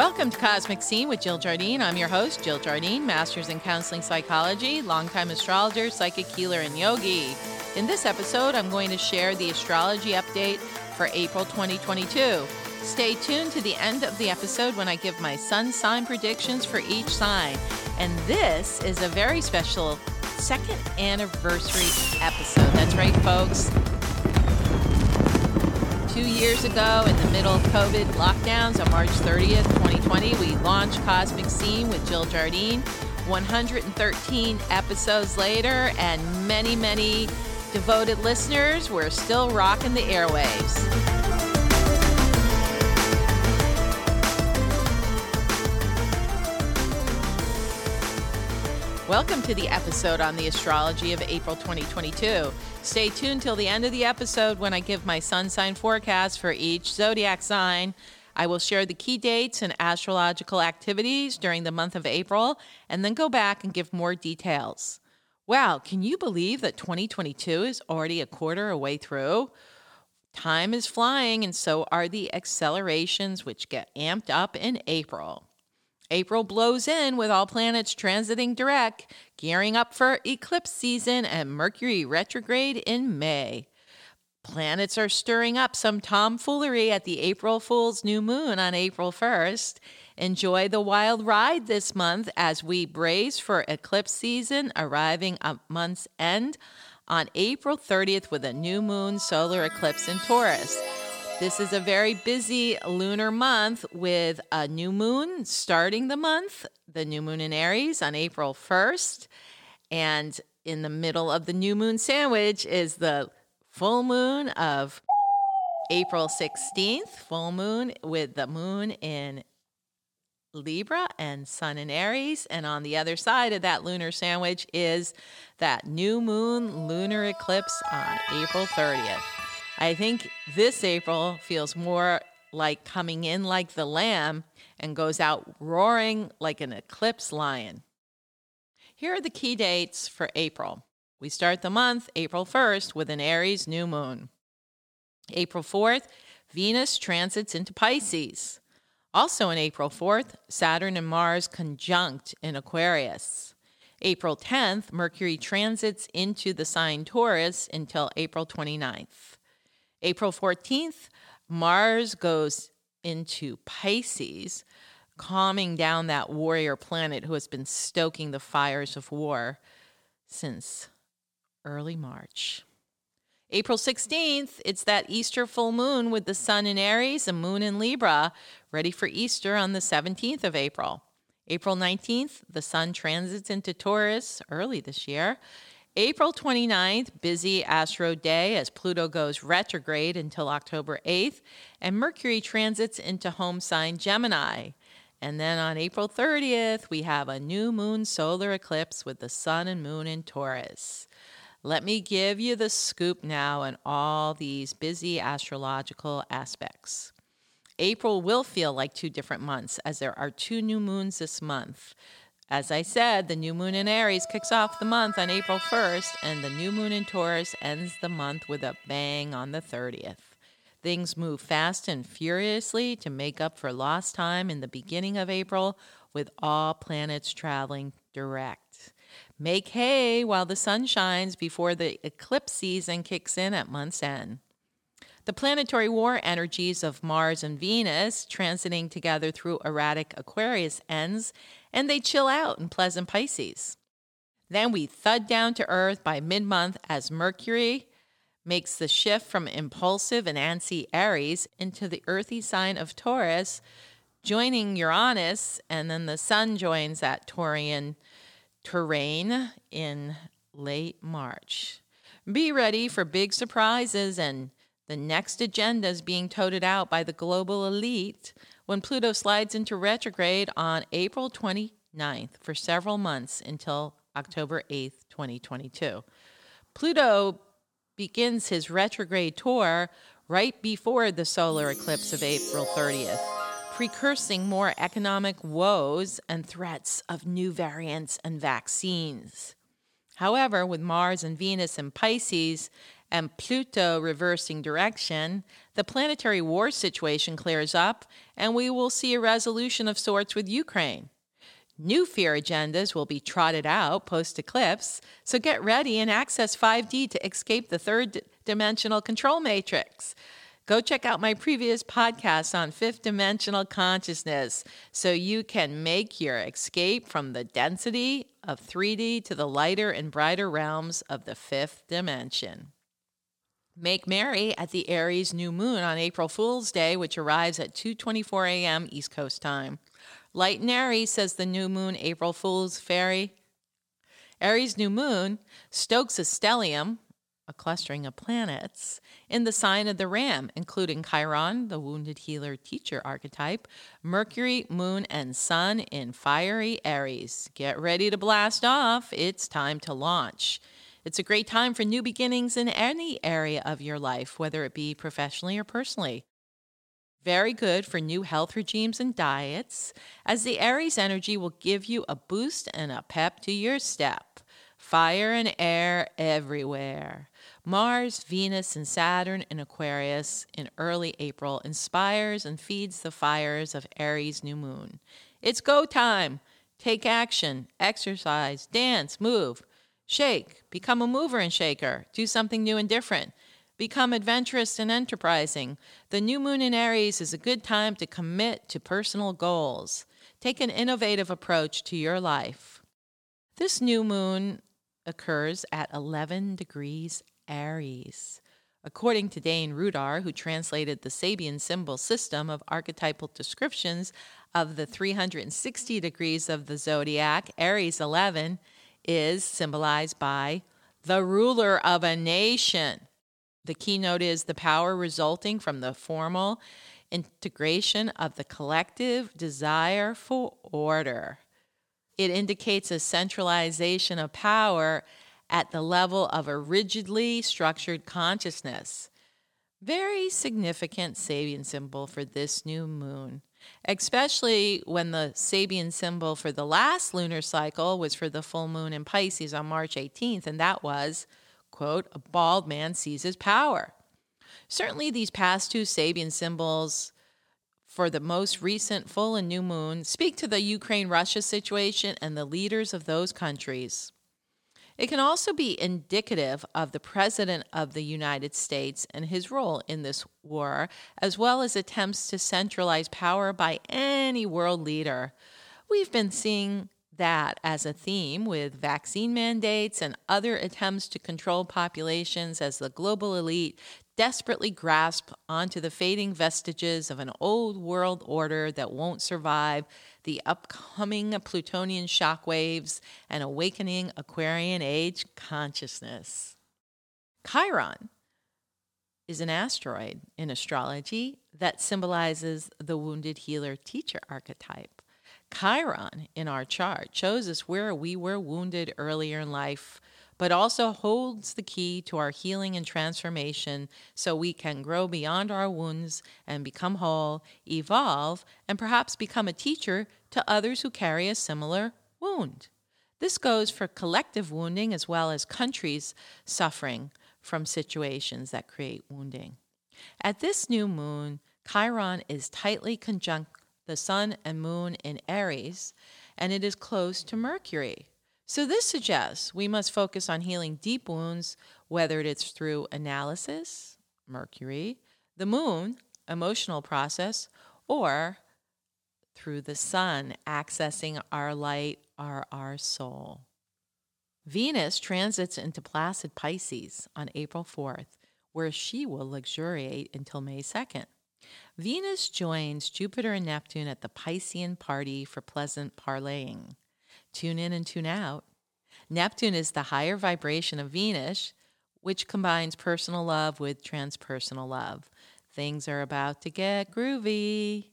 Welcome to Cosmic Scene with Jill Jardine. I'm your host, Jill Jardine, Master's in Counseling Psychology, longtime astrologer, psychic healer, and yogi. In this episode, I'm going to share the astrology update for April 2022. Stay tuned to the end of the episode when I give my sun sign predictions for each sign. And this is a very special second anniversary episode. That's right, folks two years ago in the middle of COVID lockdowns on March 30th, 2020, we launched Cosmic Scene with Jill Jardine. 113 episodes later, and many, many devoted listeners, we're still rocking the airwaves. Welcome to the episode on the astrology of April 2022. Stay tuned till the end of the episode when I give my sun sign forecast for each zodiac sign. I will share the key dates and astrological activities during the month of April and then go back and give more details. Wow, can you believe that 2022 is already a quarter away through? Time is flying, and so are the accelerations, which get amped up in April. April blows in with all planets transiting direct, gearing up for eclipse season and Mercury retrograde in May. Planets are stirring up some tomfoolery at the April Fool's new moon on April 1st. Enjoy the wild ride this month as we brace for eclipse season arriving at month's end on April 30th with a new moon solar eclipse in Taurus. This is a very busy lunar month with a new moon starting the month, the new moon in Aries on April 1st. And in the middle of the new moon sandwich is the full moon of April 16th, full moon with the moon in Libra and Sun in Aries. And on the other side of that lunar sandwich is that new moon lunar eclipse on April 30th. I think this April feels more like coming in like the lamb and goes out roaring like an eclipse lion. Here are the key dates for April. We start the month, April 1st, with an Aries new moon. April 4th, Venus transits into Pisces. Also on April 4th, Saturn and Mars conjunct in Aquarius. April 10th, Mercury transits into the sign Taurus until April 29th. April 14th, Mars goes into Pisces, calming down that warrior planet who has been stoking the fires of war since early March. April 16th, it's that Easter full moon with the sun in Aries and moon in Libra, ready for Easter on the 17th of April. April 19th, the sun transits into Taurus early this year. April 29th, busy Astro Day as Pluto goes retrograde until October 8th, and Mercury transits into home sign Gemini. And then on April 30th, we have a new moon solar eclipse with the sun and moon in Taurus. Let me give you the scoop now on all these busy astrological aspects. April will feel like two different months as there are two new moons this month. As I said, the new moon in Aries kicks off the month on April 1st, and the new moon in Taurus ends the month with a bang on the 30th. Things move fast and furiously to make up for lost time in the beginning of April, with all planets traveling direct. Make hay while the sun shines before the eclipse season kicks in at month's end. The planetary war energies of Mars and Venus transiting together through erratic Aquarius ends, and they chill out in pleasant Pisces. Then we thud down to Earth by mid month as Mercury makes the shift from impulsive and antsy Aries into the earthy sign of Taurus, joining Uranus, and then the Sun joins that Taurian terrain in late March. Be ready for big surprises and the next agenda is being toted out by the global elite when Pluto slides into retrograde on April 29th for several months until October 8th, 2022. Pluto begins his retrograde tour right before the solar eclipse of April 30th, precursing more economic woes and threats of new variants and vaccines. However, with Mars and Venus in Pisces and Pluto reversing direction, the planetary war situation clears up and we will see a resolution of sorts with Ukraine. New fear agendas will be trotted out post eclipse, so get ready and access 5D to escape the third dimensional control matrix. Go check out my previous podcast on fifth dimensional consciousness so you can make your escape from the density of 3D to the lighter and brighter realms of the fifth dimension. Make merry at the Aries new moon on April Fool's Day, which arrives at 2:24 a.m. East Coast time. Light and airy, says the new moon April Fool's fairy. Aries new moon stokes a stellium, a clustering of planets, in the sign of the ram, including Chiron, the wounded healer teacher archetype, Mercury, Moon, and Sun in fiery Aries. Get ready to blast off. It's time to launch. It's a great time for new beginnings in any area of your life, whether it be professionally or personally. Very good for new health regimes and diets, as the Aries energy will give you a boost and a pep to your step. Fire and air everywhere. Mars, Venus, and Saturn in Aquarius in early April inspires and feeds the fires of Aries new moon. It's go time. Take action, exercise, dance, move, shake, become a mover and shaker, do something new and different. Become adventurous and enterprising. The new moon in Aries is a good time to commit to personal goals. Take an innovative approach to your life. This new moon occurs at 11 degrees Aries. According to Dane Rudhyar, who translated the Sabian symbol system of archetypal descriptions of the 360 degrees of the zodiac, Aries 11 is symbolized by the ruler of a nation. The keynote is the power resulting from the formal integration of the collective desire for order. It indicates a centralization of power at the level of a rigidly structured consciousness. Very significant Sabian symbol for this new moon, especially when the Sabian symbol for the last lunar cycle was for the full moon in Pisces on March 18th, and that was quote, a bald man seizes power. Certainly, these past two Sabian symbols for the most recent full and new moon speak to the Ukraine Russia situation and the leaders of those countries. It can also be indicative of the President of the United States and his role in this war, as well as attempts to centralize power by any world leader. We've been seeing that as a theme with vaccine mandates and other attempts to control populations as the global elite desperately grasp onto the fading vestiges of an old world order that won't survive the upcoming Plutonian shockwaves and awakening Aquarian age consciousness. Chiron is an asteroid in astrology that symbolizes the wounded healer teacher archetype. Chiron in our chart shows us where we were wounded earlier in life, but also holds the key to our healing and transformation so we can grow beyond our wounds and become whole, evolve, and perhaps become a teacher to others who carry a similar wound. This goes for collective wounding as well as countries suffering from situations that create wounding. At this new moon, Chiron is tightly conjunct the sun and moon in Aries, and it is close to Mercury. So, this suggests we must focus on healing deep wounds, whether it's through analysis, Mercury, the moon, emotional process, or through the sun, accessing our light or our soul. Venus transits into Placid Pisces on April 4th, where she will luxuriate until May 2nd. Venus joins Jupiter and Neptune at the Piscean party for pleasant parlaying. Tune in and tune out. Neptune is the higher vibration of Venus, which combines personal love with transpersonal love. Things are about to get groovy.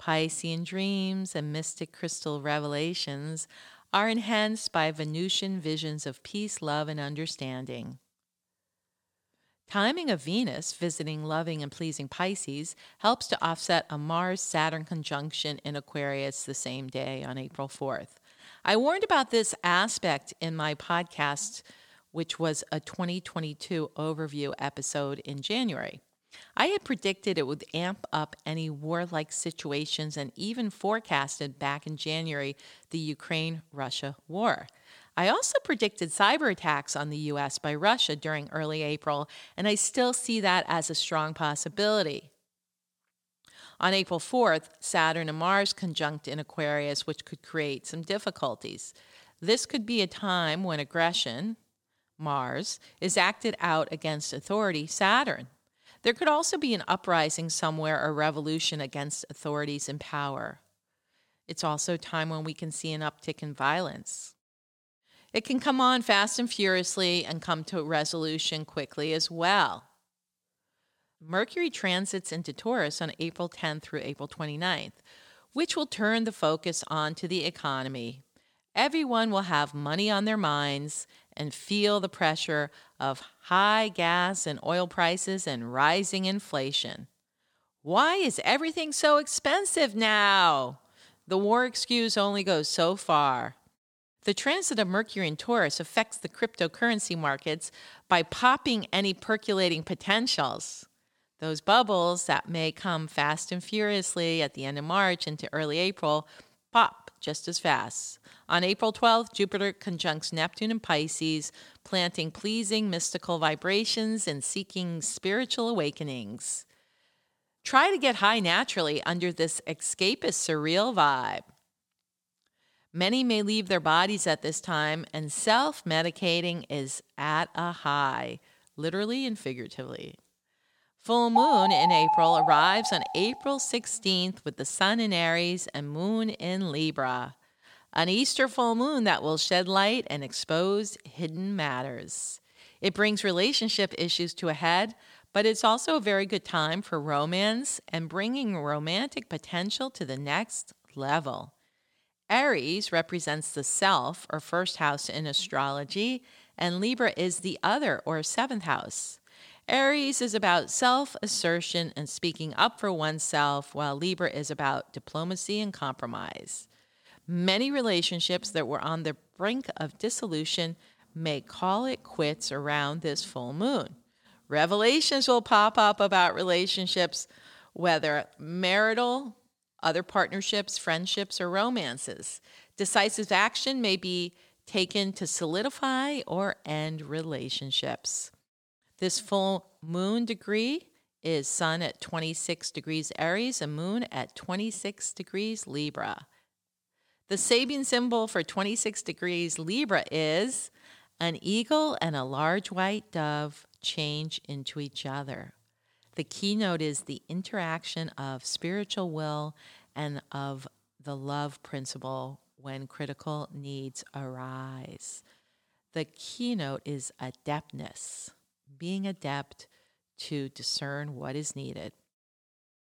Piscean dreams and mystic crystal revelations are enhanced by Venusian visions of peace, love, and understanding. Timing of Venus visiting loving and pleasing Pisces helps to offset a Mars Saturn conjunction in Aquarius the same day on April 4th. I warned about this aspect in my podcast which was a 2022 overview episode in January. I had predicted it would amp up any warlike situations and even forecasted back in January the Ukraine Russia war. I also predicted cyber attacks on the US by Russia during early April, and I still see that as a strong possibility. On April 4th, Saturn and Mars conjunct in Aquarius, which could create some difficulties. This could be a time when aggression, Mars, is acted out against authority, Saturn. There could also be an uprising somewhere or revolution against authorities in power. It's also a time when we can see an uptick in violence. It can come on fast and furiously and come to a resolution quickly as well. Mercury transits into Taurus on April 10th through April 29th, which will turn the focus onto the economy. Everyone will have money on their minds and feel the pressure of high gas and oil prices and rising inflation. Why is everything so expensive now? The war excuse only goes so far. The transit of Mercury in Taurus affects the cryptocurrency markets by popping any percolating potentials. Those bubbles that may come fast and furiously at the end of March into early April pop just as fast. On April 12th, Jupiter conjuncts Neptune in Pisces, planting pleasing mystical vibrations and seeking spiritual awakenings. Try to get high naturally under this escapist surreal vibe. Many may leave their bodies at this time, and self medicating is at a high, literally and figuratively. Full moon in April arrives on April 16th with the sun in Aries and moon in Libra. An Easter full moon that will shed light and expose hidden matters. It brings relationship issues to a head, but it's also a very good time for romance and bringing romantic potential to the next level. Aries represents the self or first house in mm-hmm. astrology, and Libra is the other or seventh house. Aries is about self assertion and speaking up for oneself, while Libra is about diplomacy and compromise. Many relationships that were on the brink of dissolution may call it quits around this full moon. Revelations will pop up about relationships, whether marital, other partnerships, friendships, or romances. Decisive action may be taken to solidify or end relationships. This full moon degree is Sun at 26 degrees Aries and Moon at 26 degrees Libra. The Sabian symbol for 26 degrees Libra is an eagle and a large white dove change into each other. The keynote is the interaction of spiritual will and of the love principle when critical needs arise. The keynote is adeptness, being adept to discern what is needed.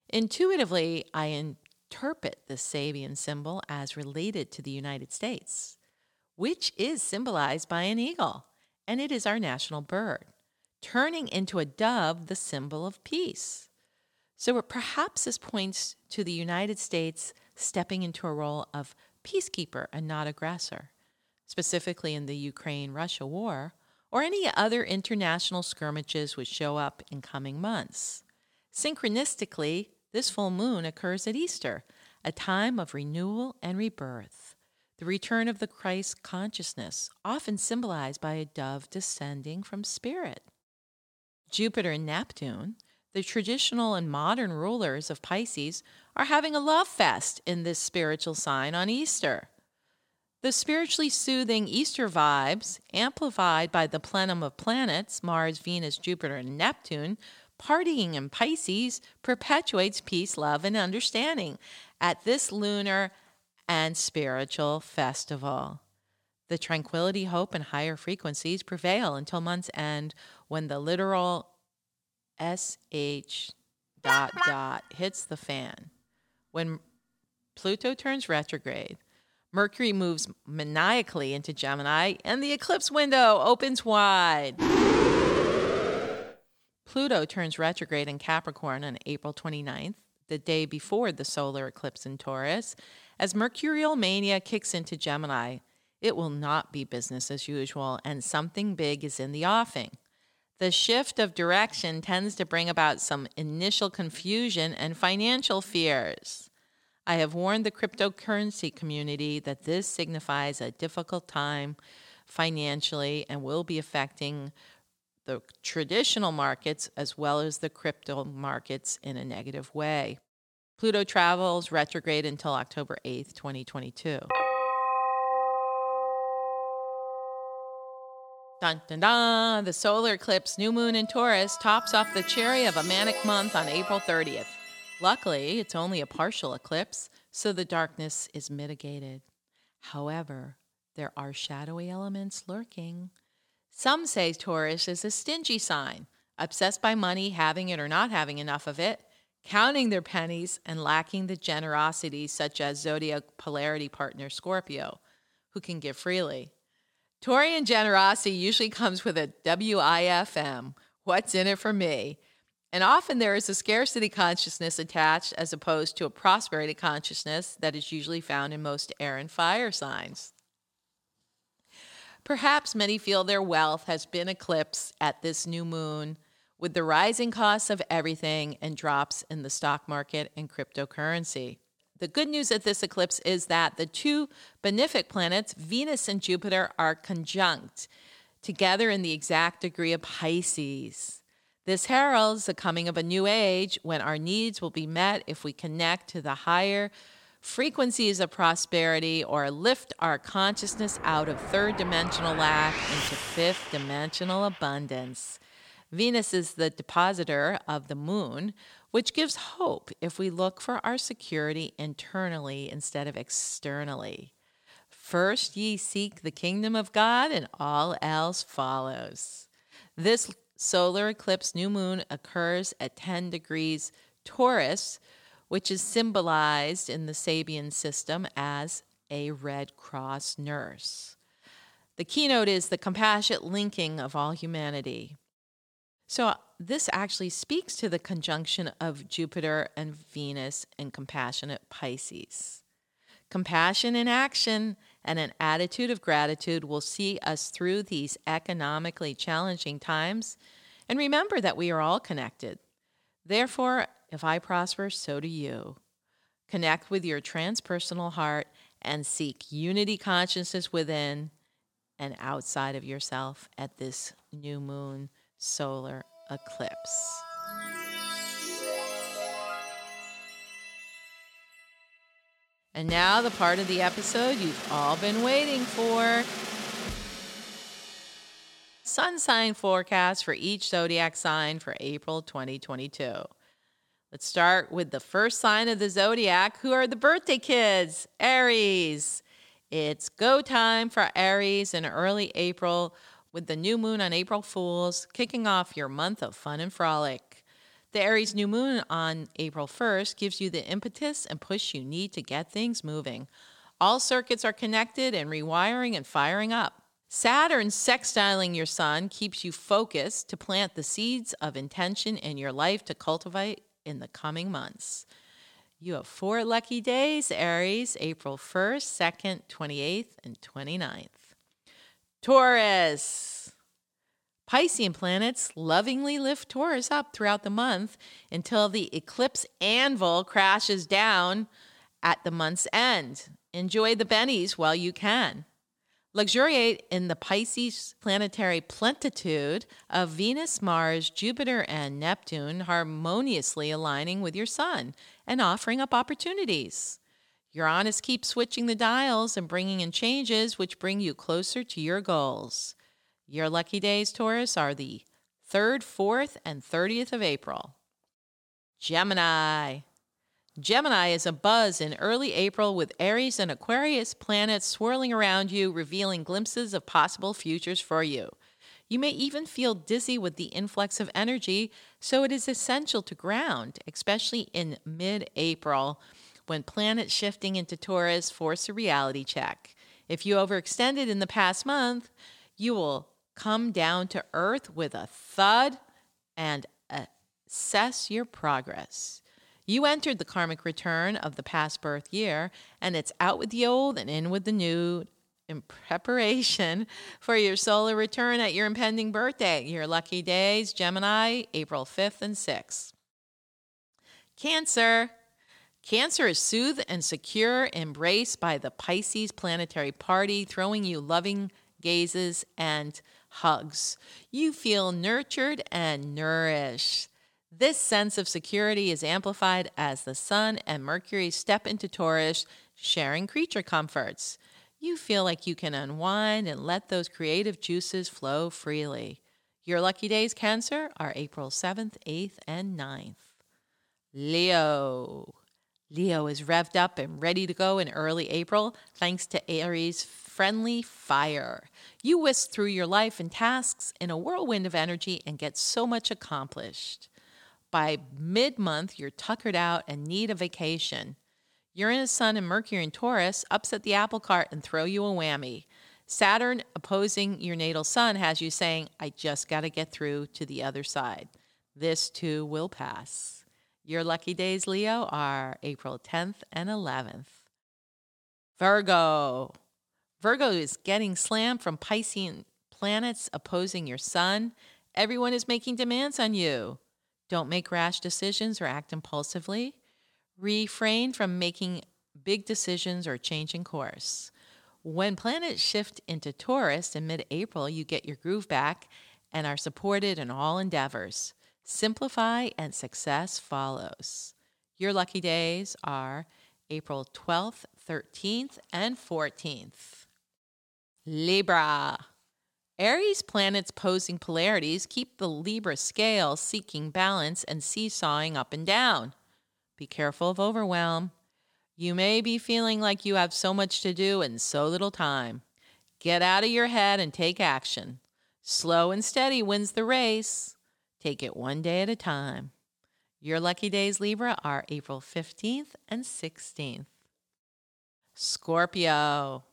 Intuitively, I interpret the Sabian symbol as related to the United States, which is symbolized by an eagle, and it is our national bird turning into a dove the symbol of peace. So perhaps this points to the United States stepping into a role of peacekeeper and not aggressor, specifically in the Ukraine Russia war, or any other international skirmishes which show up in coming months. Synchronistically, this full moon occurs at Easter, a time of renewal and rebirth, the return of the Christ consciousness, often symbolized by a dove descending from spirit. Jupiter and Neptune, the traditional and modern rulers of Pisces, are having a love fest in this spiritual sign on Easter. The spiritually soothing Easter vibes, amplified by the plenum of planets, Mars, Venus, Jupiter, and Neptune, partying in Pisces, perpetuates peace, love, and understanding at this lunar and spiritual festival. The tranquility, hope, and higher frequencies prevail until month's end when the literal SH dot dot hits the fan. When Pluto turns retrograde, Mercury moves maniacally into Gemini, and the eclipse window opens wide. Pluto turns retrograde in Capricorn on April 29th, the day before the solar eclipse in Taurus, as Mercurial mania kicks into Gemini it will not be business as usual, and something big is in the offing. The shift of direction tends to bring about some initial confusion and financial fears. I have warned the cryptocurrency community that this signifies a difficult time financially and will be affecting the traditional markets as well as the crypto markets in a negative way. Pluto travels retrograde until October 8th, 2022. Dun dun dun! The solar eclipse, new moon in Taurus, tops off the cherry of a manic month on April 30th. Luckily, it's only a partial eclipse, so the darkness is mitigated. However, there are shadowy elements lurking. Some say Taurus is a stingy sign, obsessed by money, having it or not having enough of it, counting their pennies, and lacking the generosity such as zodiac polarity partner Scorpio, who can give freely. Taurian generosity usually comes with a WIFM, what's in it for me? And often there is a scarcity consciousness attached as opposed to a prosperity consciousness that is usually found in most air and fire signs. Perhaps many feel their wealth has been eclipsed at this new moon with the rising costs of everything and drops in the stock market and cryptocurrency. The good news at this eclipse is that the two benefic planets, Venus and Jupiter, are conjunct together in the exact degree of Pisces. This heralds the coming of a new age when our needs will be met if we connect to the higher frequencies of prosperity or lift our consciousness out of third dimensional lack into fifth dimensional abundance. Venus is the dispositor of the moon, which gives hope if we look for our security internally instead of externally. First ye seek the kingdom of God, and all else follows. This solar eclipse new moon occurs at 10 degrees Taurus, which is symbolized in the Sabian system as a Red Cross nurse. The keynote is the compassionate linking of all humanity. So, this actually speaks to the conjunction of Jupiter and Venus in compassionate Pisces. Compassion in action and an attitude of gratitude will see us through these economically challenging times. And remember that we are all connected. Therefore, if I prosper, so do you. Connect with your transpersonal heart and seek unity consciousness within and outside of yourself at this new moon solar eclipse. And now, the part of the episode you've all been waiting for sun sign forecast for each zodiac sign for April 2022. Let's start with the first sign of the zodiac, who are the birthday kids, Aries. It's go time for Aries in early April with the new moon on April Fools, kicking off your month of fun and frolic. The Aries new moon on April 1st gives you the impetus and push you need to get things moving. All circuits are connected and rewiring and firing up. Saturn sextiling your sun keeps you focused to plant the seeds of intention in your life to cultivate in the coming months. You have four lucky days, Aries, April 1st, 2nd, 28th, and 29th. Taurus. Piscean planets lovingly lift Taurus up throughout the month until the eclipse anvil crashes down at the month's end. Enjoy the bennies while you can. Luxuriate in the Pisces planetary plentitude of Venus, Mars, Jupiter, and Neptune harmoniously aligning with your Sun and offering up opportunities. Uranus keeps switching the dials and bringing in changes which bring you closer to your goals. Your lucky days, Taurus, are the 3rd, 4th, and 30th of April. Gemini. Gemini is a buzz in early April with Aries and Aquarius planets swirling around you, revealing glimpses of possible futures for you. You may even feel dizzy with the influx of energy, so it is essential to ground, especially in mid April when planets shifting into Taurus force a reality check. If you overextended in the past month, you will come down to earth with a thud and assess your progress. You entered the karmic return of the past birth year, and it's out with the old and in with the new in preparation for your solar return at your impending birthday. Your lucky days, Gemini, April 5th and 6th. Cancer. Cancer is soothed and secure, embraced by the Pisces planetary party, throwing you loving gazes and hugs. You feel nurtured and nourished. This sense of security is amplified as the Sun and Mercury step into Taurus, sharing creature comforts. You feel like you can unwind and let those creative juices flow freely. Your lucky days, Cancer, are April 7th, 8th, and 9th. Leo. Leo is revved up and ready to go in early April thanks to Aries' friendly fire. You whisk through your life and tasks in a whirlwind of energy and get so much accomplished. By mid month, you're tuckered out and need a vacation. Uranus, Sun, and Mercury in Taurus upset the apple cart and throw you a whammy. Saturn opposing your natal sun has you saying, I just got to get through to the other side. This too will pass. Your lucky days, Leo, are April 10th and 11th. Virgo. Virgo is getting slammed from Piscean planets opposing your sun. Everyone is making demands on you. Don't make rash decisions or act impulsively. Refrain from making big decisions or changing course. When planets shift into Taurus in mid April, you get your groove back and are supported in all endeavors. Simplify and success follows. Your lucky days are April 12th, 13th, and 14th. Libra. Aries planets posing polarities keep the Libra scale seeking balance and seesawing up and down. Be careful of overwhelm. You may be feeling like you have so much to do and so little time. Get out of your head and take action. Slow and steady wins the race. Take it one day at a time. Your lucky days, Libra, are April 15th and 16th. Scorpio.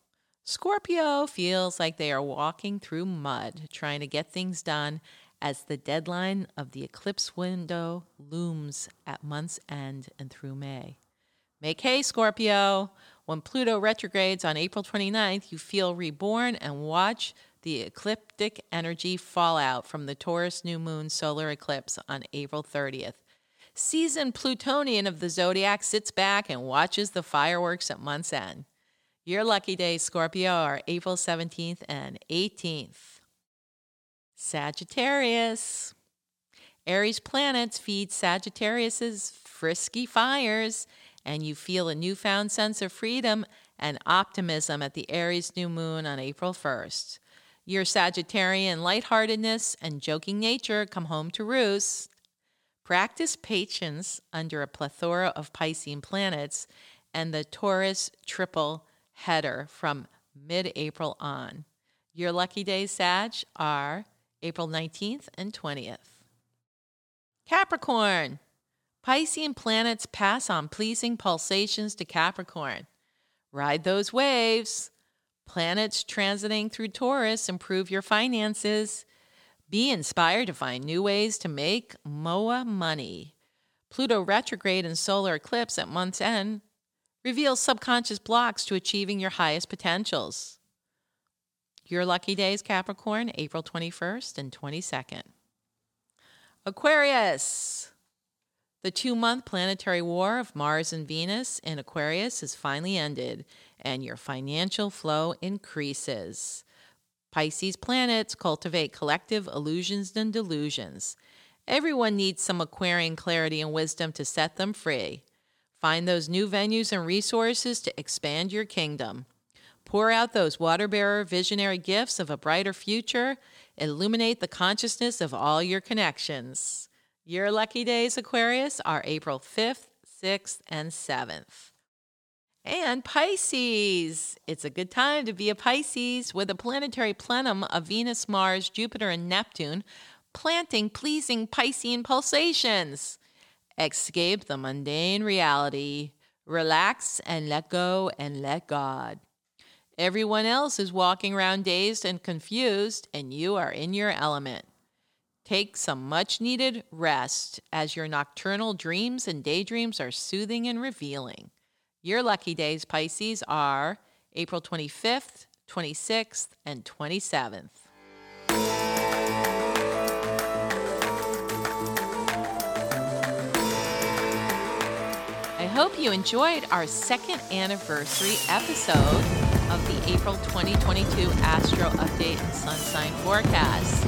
Scorpio feels like they are walking through mud, trying to get things done as the deadline of the eclipse window looms at month's end and through May. Make hay, Scorpio. When Pluto retrogrades on April 29th, you feel reborn and watch the ecliptic energy fallout from the Taurus new moon solar eclipse on April 30th. Seasoned Plutonian of the zodiac sits back and watches the fireworks at month's end. Your lucky days, Scorpio, are April 17th and 18th. Sagittarius. Aries planets feed Sagittarius's frisky fires, and you feel a newfound sense of freedom and optimism at the Aries new moon on April 1st. Your Sagittarian lightheartedness and joking nature come home to roost. Practice patience under a plethora of Piscean planets and the Taurus triple header from mid April on. Your lucky days, Sag, are April 19th and 20th. Capricorn. Piscean planets pass on pleasing pulsations to Capricorn. Ride those waves. Planets transiting through Taurus improve your finances. Be inspired to find new ways to make MOA money. Pluto retrograde and solar eclipse at month's end reveals subconscious blocks to achieving your highest potentials. Your lucky days, Capricorn, April 21st and 22nd. Aquarius. The two month planetary war of Mars and Venus in Aquarius is finally ended, and your financial flow increases. Pisces planets cultivate collective illusions and delusions. Everyone needs some Aquarian clarity and wisdom to set them free. Find those new venues and resources to expand your kingdom. Pour out those water bearer visionary gifts of a brighter future. Illuminate the consciousness of all your connections. Your lucky days, Aquarius, are April 5th, 6th, and 7th. And Pisces. It's a good time to be a Pisces with a planetary plenum of Venus, Mars, Jupiter, and Neptune planting pleasing Piscean pulsations. Escape the mundane reality. Relax and let go and let God. Everyone else is walking around dazed and confused, and you are in your element. Take some much needed rest as your nocturnal dreams and daydreams are soothing and revealing. Your lucky days, Pisces, are April 25th, 26th, and 27th. I hope you enjoyed our second anniversary episode of the April 2022 Astro Update and Sun Sign Forecast.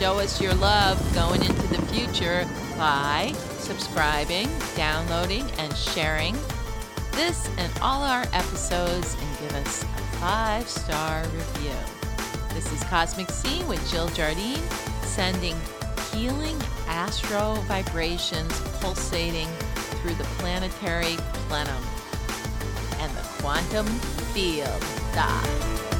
Show us your love going into the future by subscribing, downloading, and sharing this and all our episodes and give us a five star review. This is Cosmic Scene with Jill Jardine, sending healing astro vibrations pulsating through the planetary plenum and the quantum field. Da.